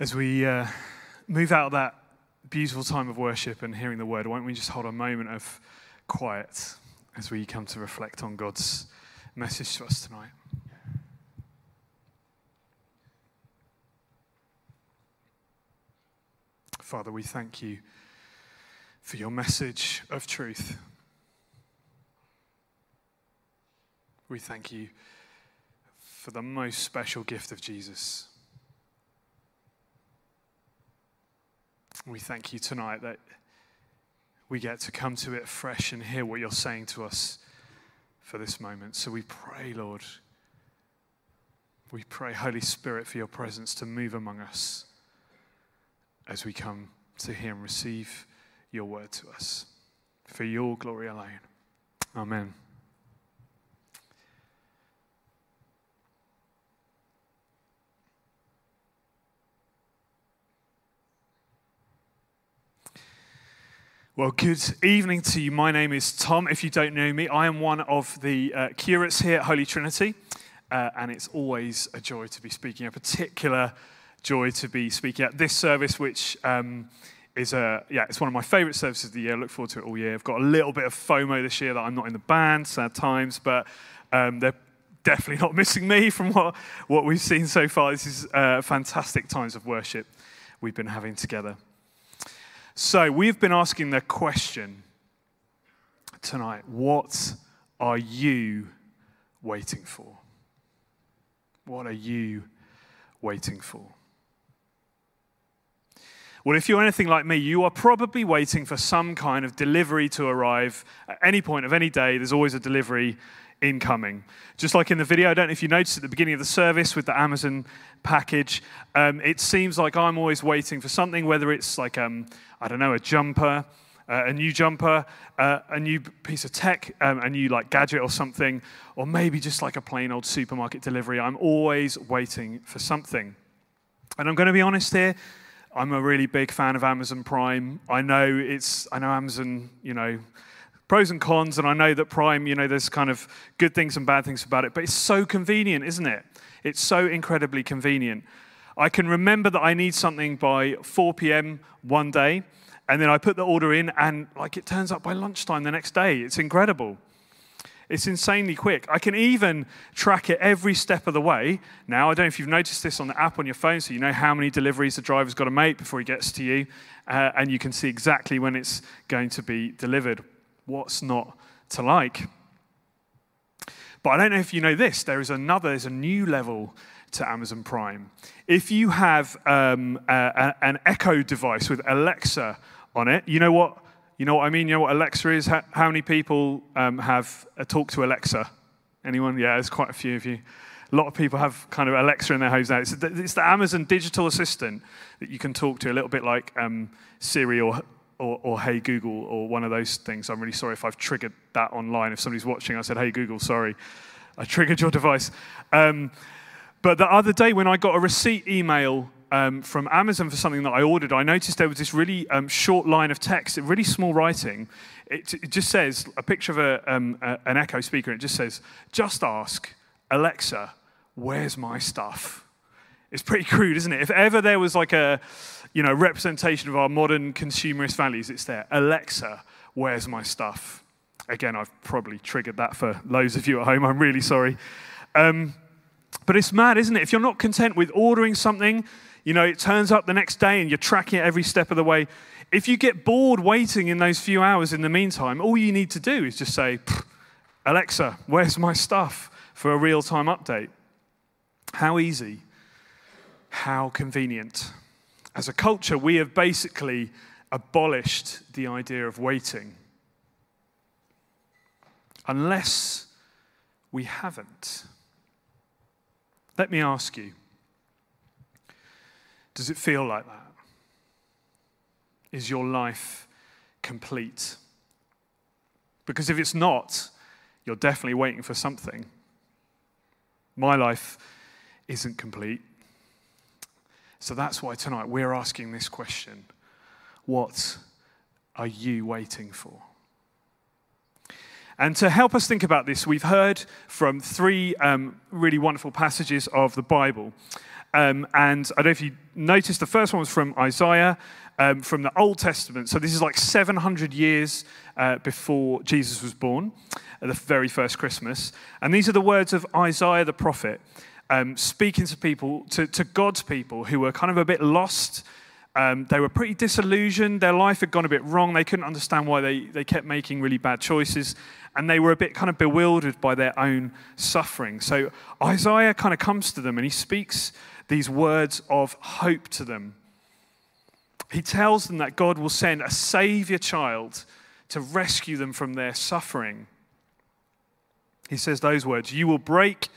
As we uh, move out of that beautiful time of worship and hearing the word, why don't we just hold a moment of quiet as we come to reflect on God's message to us tonight? Father, we thank you for your message of truth. We thank you for the most special gift of Jesus. We thank you tonight that we get to come to it fresh and hear what you're saying to us for this moment. So we pray, Lord. We pray, Holy Spirit, for your presence to move among us as we come to hear and receive your word to us. For your glory alone. Amen. Well, good evening to you. My name is Tom. If you don't know me, I am one of the uh, curates here at Holy Trinity, uh, and it's always a joy to be speaking, a particular joy to be speaking at this service, which um, is a yeah, it's one of my favourite services of the year. I look forward to it all year. I've got a little bit of FOMO this year that I'm not in the band, sad times, but um, they're definitely not missing me from what, what we've seen so far. This is uh, fantastic times of worship we've been having together. So, we've been asking the question tonight what are you waiting for? What are you waiting for? Well, if you're anything like me, you are probably waiting for some kind of delivery to arrive at any point of any day. There's always a delivery incoming. Just like in the video, I don't know if you noticed at the beginning of the service with the Amazon package, um, it seems like I'm always waiting for something, whether it's like, um, I don't know, a jumper, uh, a new jumper, uh, a new piece of tech, um, a new like gadget or something, or maybe just like a plain old supermarket delivery. I'm always waiting for something. And I'm going to be honest here, I'm a really big fan of Amazon Prime. I know it's, I know Amazon, you know, pros and cons, and I know that Prime, you know, there's kind of good things and bad things about it, but it's so convenient, isn't it? It's so incredibly convenient. I can remember that I need something by 4 p.m. one day, and then I put the order in, and like it turns up by lunchtime the next day. It's incredible. It's insanely quick. I can even track it every step of the way. Now, I don't know if you've noticed this on the app on your phone, so you know how many deliveries the driver's got to make before he gets to you, uh, and you can see exactly when it's going to be delivered what's not to like. But I don't know if you know this, there is another, there's a new level to Amazon Prime. If you have um, a, a, an Echo device with Alexa on it, you know what? You know what I mean? You know what Alexa is? How, how many people um, have a talk to Alexa? Anyone? Yeah, there's quite a few of you. A lot of people have kind of Alexa in their homes now. It's the, it's the Amazon digital assistant that you can talk to, a little bit like um, Siri or or, or, Hey Google or one of those things. I'm really sorry if I've triggered that online. If somebody's watching, I said, Hey Google, sorry, I triggered your device. Um, but the other day when I got a receipt email um, from Amazon for something that I ordered, I noticed there was this really um, short line of text, really small writing. It, it just says a picture of a, um, a, an Echo speaker. And it just says, "Just ask Alexa, where's my stuff?" It's pretty crude, isn't it? If ever there was like a you know, representation of our modern consumerist values. It's there. Alexa, where's my stuff? Again, I've probably triggered that for loads of you at home. I'm really sorry. Um, but it's mad, isn't it? If you're not content with ordering something, you know, it turns up the next day and you're tracking it every step of the way. If you get bored waiting in those few hours in the meantime, all you need to do is just say, Alexa, where's my stuff for a real time update? How easy, how convenient. As a culture, we have basically abolished the idea of waiting. Unless we haven't. Let me ask you does it feel like that? Is your life complete? Because if it's not, you're definitely waiting for something. My life isn't complete. So that's why tonight we're asking this question What are you waiting for? And to help us think about this, we've heard from three um, really wonderful passages of the Bible. Um, and I don't know if you noticed, the first one was from Isaiah, um, from the Old Testament. So this is like 700 years uh, before Jesus was born, the very first Christmas. And these are the words of Isaiah the prophet, um, speaking to people, to, to God's people who were kind of a bit lost. Um, they were pretty disillusioned. Their life had gone a bit wrong. They couldn't understand why they, they kept making really bad choices. And they were a bit kind of bewildered by their own suffering. So Isaiah kind of comes to them and he speaks these words of hope to them. He tells them that God will send a savior child to rescue them from their suffering. He says those words You will break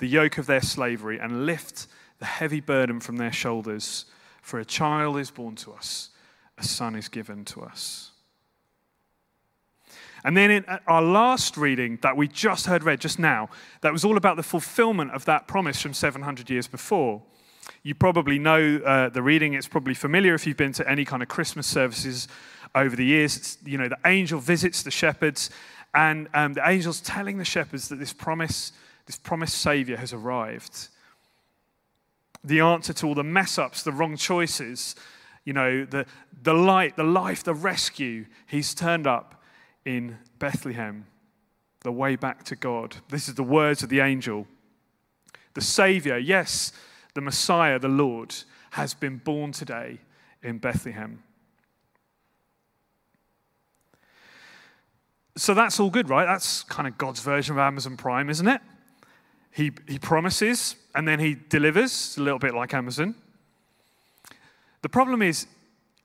the yoke of their slavery and lift the heavy burden from their shoulders. For a child is born to us, a son is given to us. And then in our last reading that we just heard read just now, that was all about the fulfillment of that promise from 700 years before. You probably know uh, the reading. It's probably familiar if you've been to any kind of Christmas services over the years. It's, you know, the angel visits the shepherds, and um, the angel's telling the shepherds that this promise, this promised Savior has arrived. The answer to all the mess ups, the wrong choices, you know, the, the light, the life, the rescue, he's turned up in Bethlehem, the way back to God. This is the words of the angel. The Savior, yes, the Messiah, the Lord, has been born today in Bethlehem. So that's all good, right? That's kind of God's version of Amazon Prime, isn't it? He, he promises and then he delivers, a little bit like Amazon. The problem is,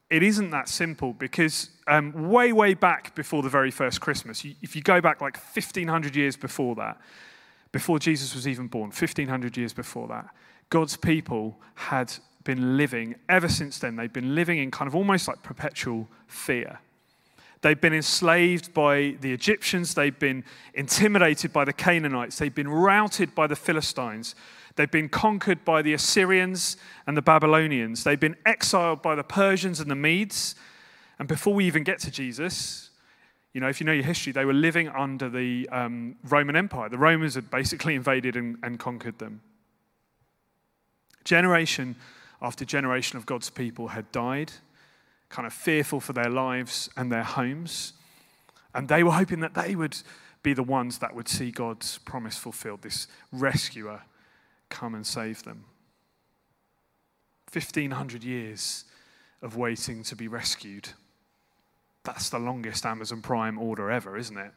it isn't that simple because um, way, way back before the very first Christmas, if you go back like 1500 years before that, before Jesus was even born, 1500 years before that, God's people had been living, ever since then, they've been living in kind of almost like perpetual fear. They've been enslaved by the Egyptians, they've been intimidated by the Canaanites, they've been routed by the Philistines, they've been conquered by the Assyrians and the Babylonians, they've been exiled by the Persians and the Medes. And before we even get to Jesus, you know, if you know your history, they were living under the um, Roman Empire. The Romans had basically invaded and, and conquered them. Generation after generation of God's people had died, kind of fearful for their lives and their homes. And they were hoping that they would be the ones that would see God's promise fulfilled, this rescuer come and save them. 1500 years of waiting to be rescued. That's the longest Amazon Prime order ever, isn't it?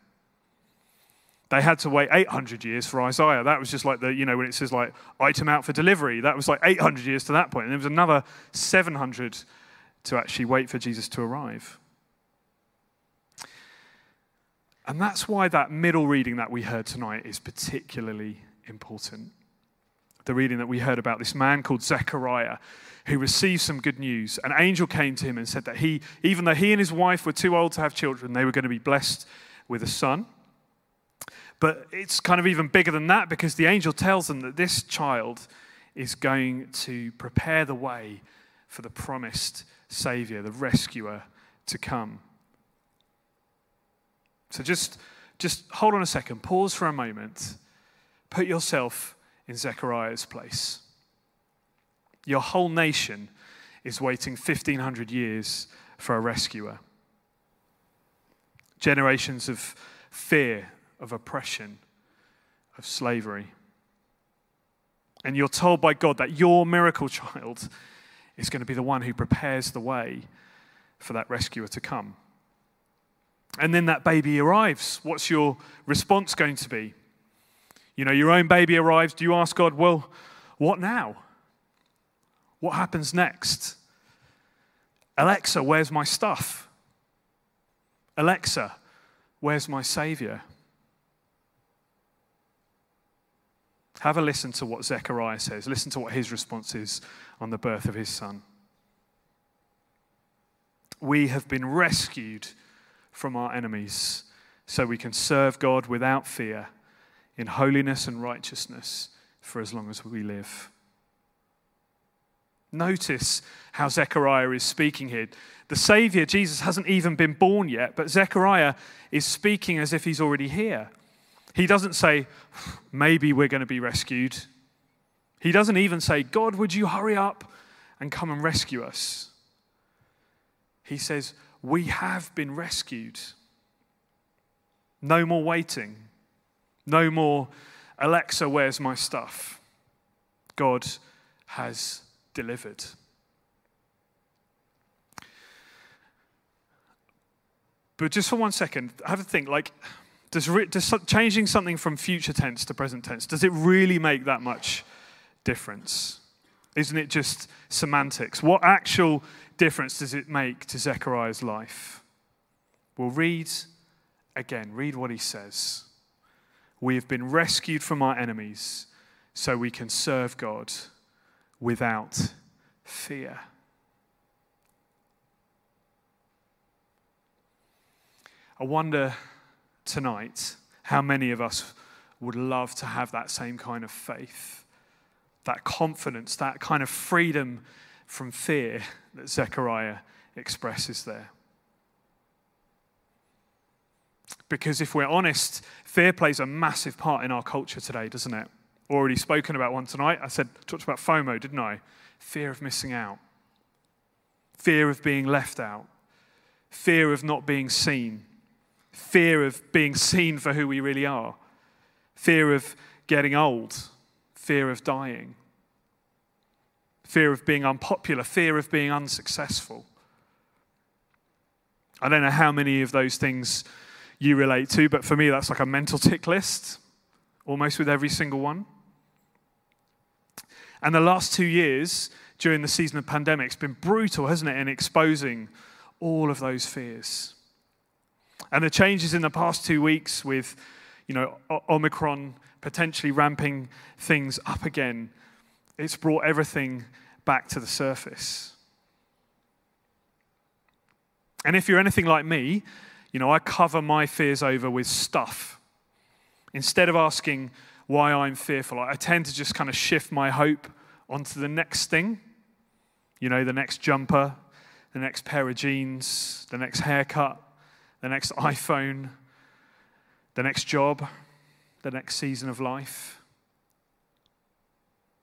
They had to wait 800 years for Isaiah. That was just like the, you know, when it says like item out for delivery, that was like 800 years to that point. And there was another 700 to actually wait for Jesus to arrive. And that's why that middle reading that we heard tonight is particularly important. The reading that we heard about this man called Zechariah who received some good news. An angel came to him and said that he, even though he and his wife were too old to have children, they were going to be blessed with a son. But it's kind of even bigger than that because the angel tells them that this child is going to prepare the way for the promised Savior, the rescuer, to come. So just, just hold on a second, pause for a moment, put yourself in Zechariah's place. Your whole nation is waiting 1500 years for a rescuer. Generations of fear of oppression, of slavery. And you're told by God that your miracle child is going to be the one who prepares the way for that rescuer to come. And then that baby arrives. What's your response going to be? You know, your own baby arrives. Do you ask God, well, what now? What happens next? Alexa, where's my stuff? Alexa, where's my Savior? Have a listen to what Zechariah says. Listen to what his response is on the birth of his son. We have been rescued from our enemies so we can serve God without fear in holiness and righteousness for as long as we live. Notice how Zechariah is speaking here. The Savior, Jesus, hasn't even been born yet, but Zechariah is speaking as if he's already here. He doesn't say, maybe we're going to be rescued. He doesn't even say, God, would you hurry up and come and rescue us? He says, We have been rescued. No more waiting. No more, Alexa, where's my stuff? God has delivered. But just for one second, have a think like, does, does changing something from future tense to present tense, does it really make that much difference? Isn't it just semantics? What actual difference does it make to Zechariah's life? Well, read again, read what he says. We have been rescued from our enemies so we can serve God without fear. I wonder tonight how many of us would love to have that same kind of faith, that confidence, that kind of freedom from fear that Zechariah expresses there. Because if we're honest, fear plays a massive part in our culture today, doesn't it? Already spoken about one tonight. I said, talked about FOMO, didn't I? Fear of missing out, fear of being left out, fear of not being seen, fear of being seen for who we really are, fear of getting old, fear of dying, fear of being unpopular, fear of being unsuccessful. I don't know how many of those things you relate to, but for me, that's like a mental tick list, almost with every single one. And the last two years, during the season of pandemic, it's been brutal, hasn't it, in exposing all of those fears. And the changes in the past two weeks with, you know, Omicron potentially ramping things up again, it's brought everything back to the surface. And if you're anything like me, you know, I cover my fears over with stuff. Instead of asking why I'm fearful, I tend to just kind of shift my hope onto the next thing. You know, the next jumper, the next pair of jeans, the next haircut, the next iPhone, the next job, the next season of life.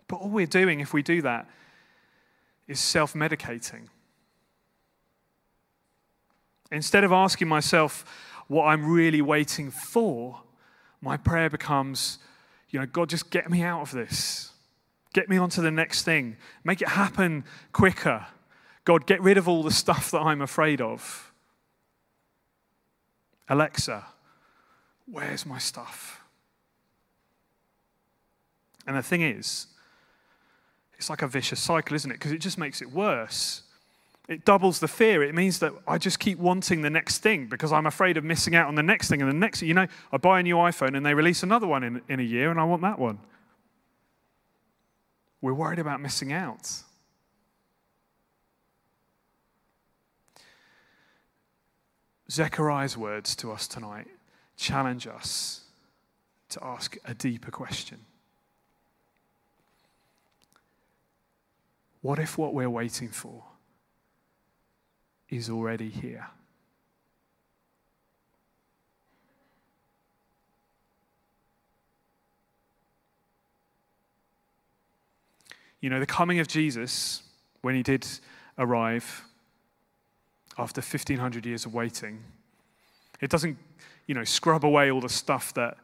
But all we're doing if we do that is self medicating. Instead of asking myself what I'm really waiting for, my prayer becomes, you know, God, just get me out of this. Get me onto the next thing. Make it happen quicker. God, get rid of all the stuff that I'm afraid of. Alexa, where's my stuff? And the thing is, it's like a vicious cycle, isn't it? Because it just makes it worse. It doubles the fear. It means that I just keep wanting the next thing because I'm afraid of missing out on the next thing and the next. You know, I buy a new iPhone and they release another one in, in a year and I want that one. We're worried about missing out. Zechariah's words to us tonight challenge us to ask a deeper question. What if what we're waiting for is already here? You know, the coming of Jesus, when he did arrive, after 1500 years of waiting. It doesn't, you know, scrub away all the stuff that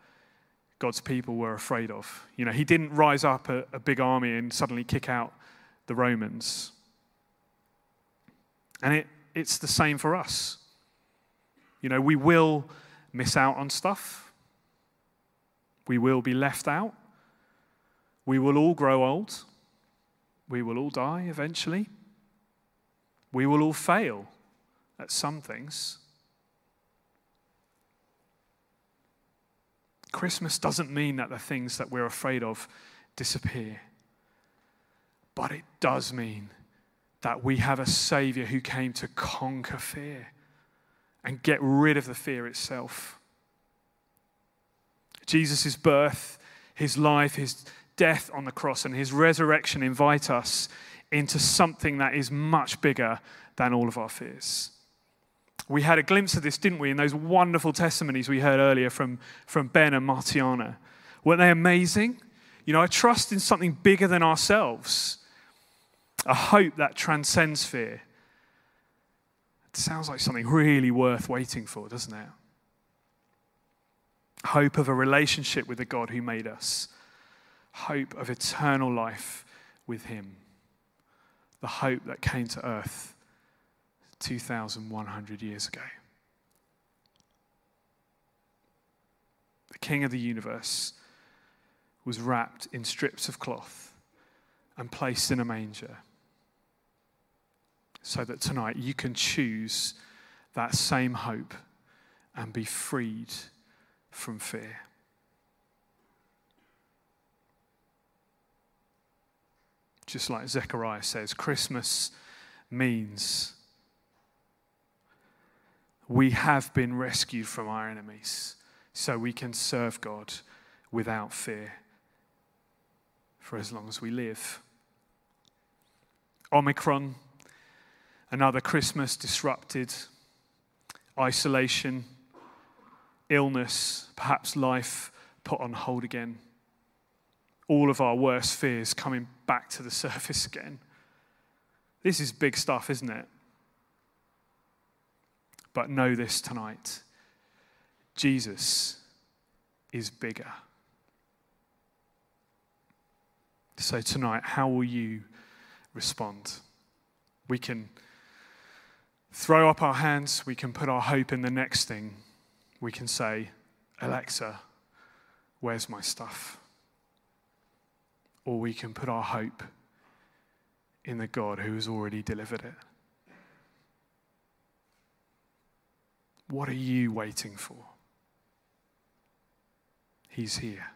God's people were afraid of. You know, he didn't rise up a, a big army and suddenly kick out the Romans. And it, it's the same for us. You know, we will miss out on stuff. We will be left out. We will all grow old. We will all die eventually. We will all fail at some things. Christmas doesn't mean that the things that we're afraid of disappear, but it does mean that we have a Savior who came to conquer fear and get rid of the fear itself. Jesus' birth, his life, his death on the cross, and his resurrection invite us into something that is much bigger than all of our fears. We had a glimpse of this, didn't we, in those wonderful testimonies we heard earlier from, from Ben and Martiana. Weren't they amazing? You know, I trust in something bigger than ourselves, a hope that transcends fear. It sounds like something really worth waiting for, doesn't it? Hope of a relationship with the God who made us, hope of eternal life with Him, the hope that came to earth 2,100 years ago. The King of the universe was wrapped in strips of cloth and placed in a manger so that tonight you can choose that same hope and be freed from fear. Just like Zechariah says, Christmas means we have been rescued from our enemies so we can serve God without fear for as long as we live. Omicron, another Christmas disrupted, isolation, illness, perhaps life put on hold again. All of our worst fears coming back to the surface again. This is big stuff, isn't it? But know this tonight Jesus is bigger. So, tonight, how will you respond? We can throw up our hands, we can put our hope in the next thing. We can say, Alexa, where's my stuff? Or we can put our hope in the God who has already delivered it. What are you waiting for? He's here.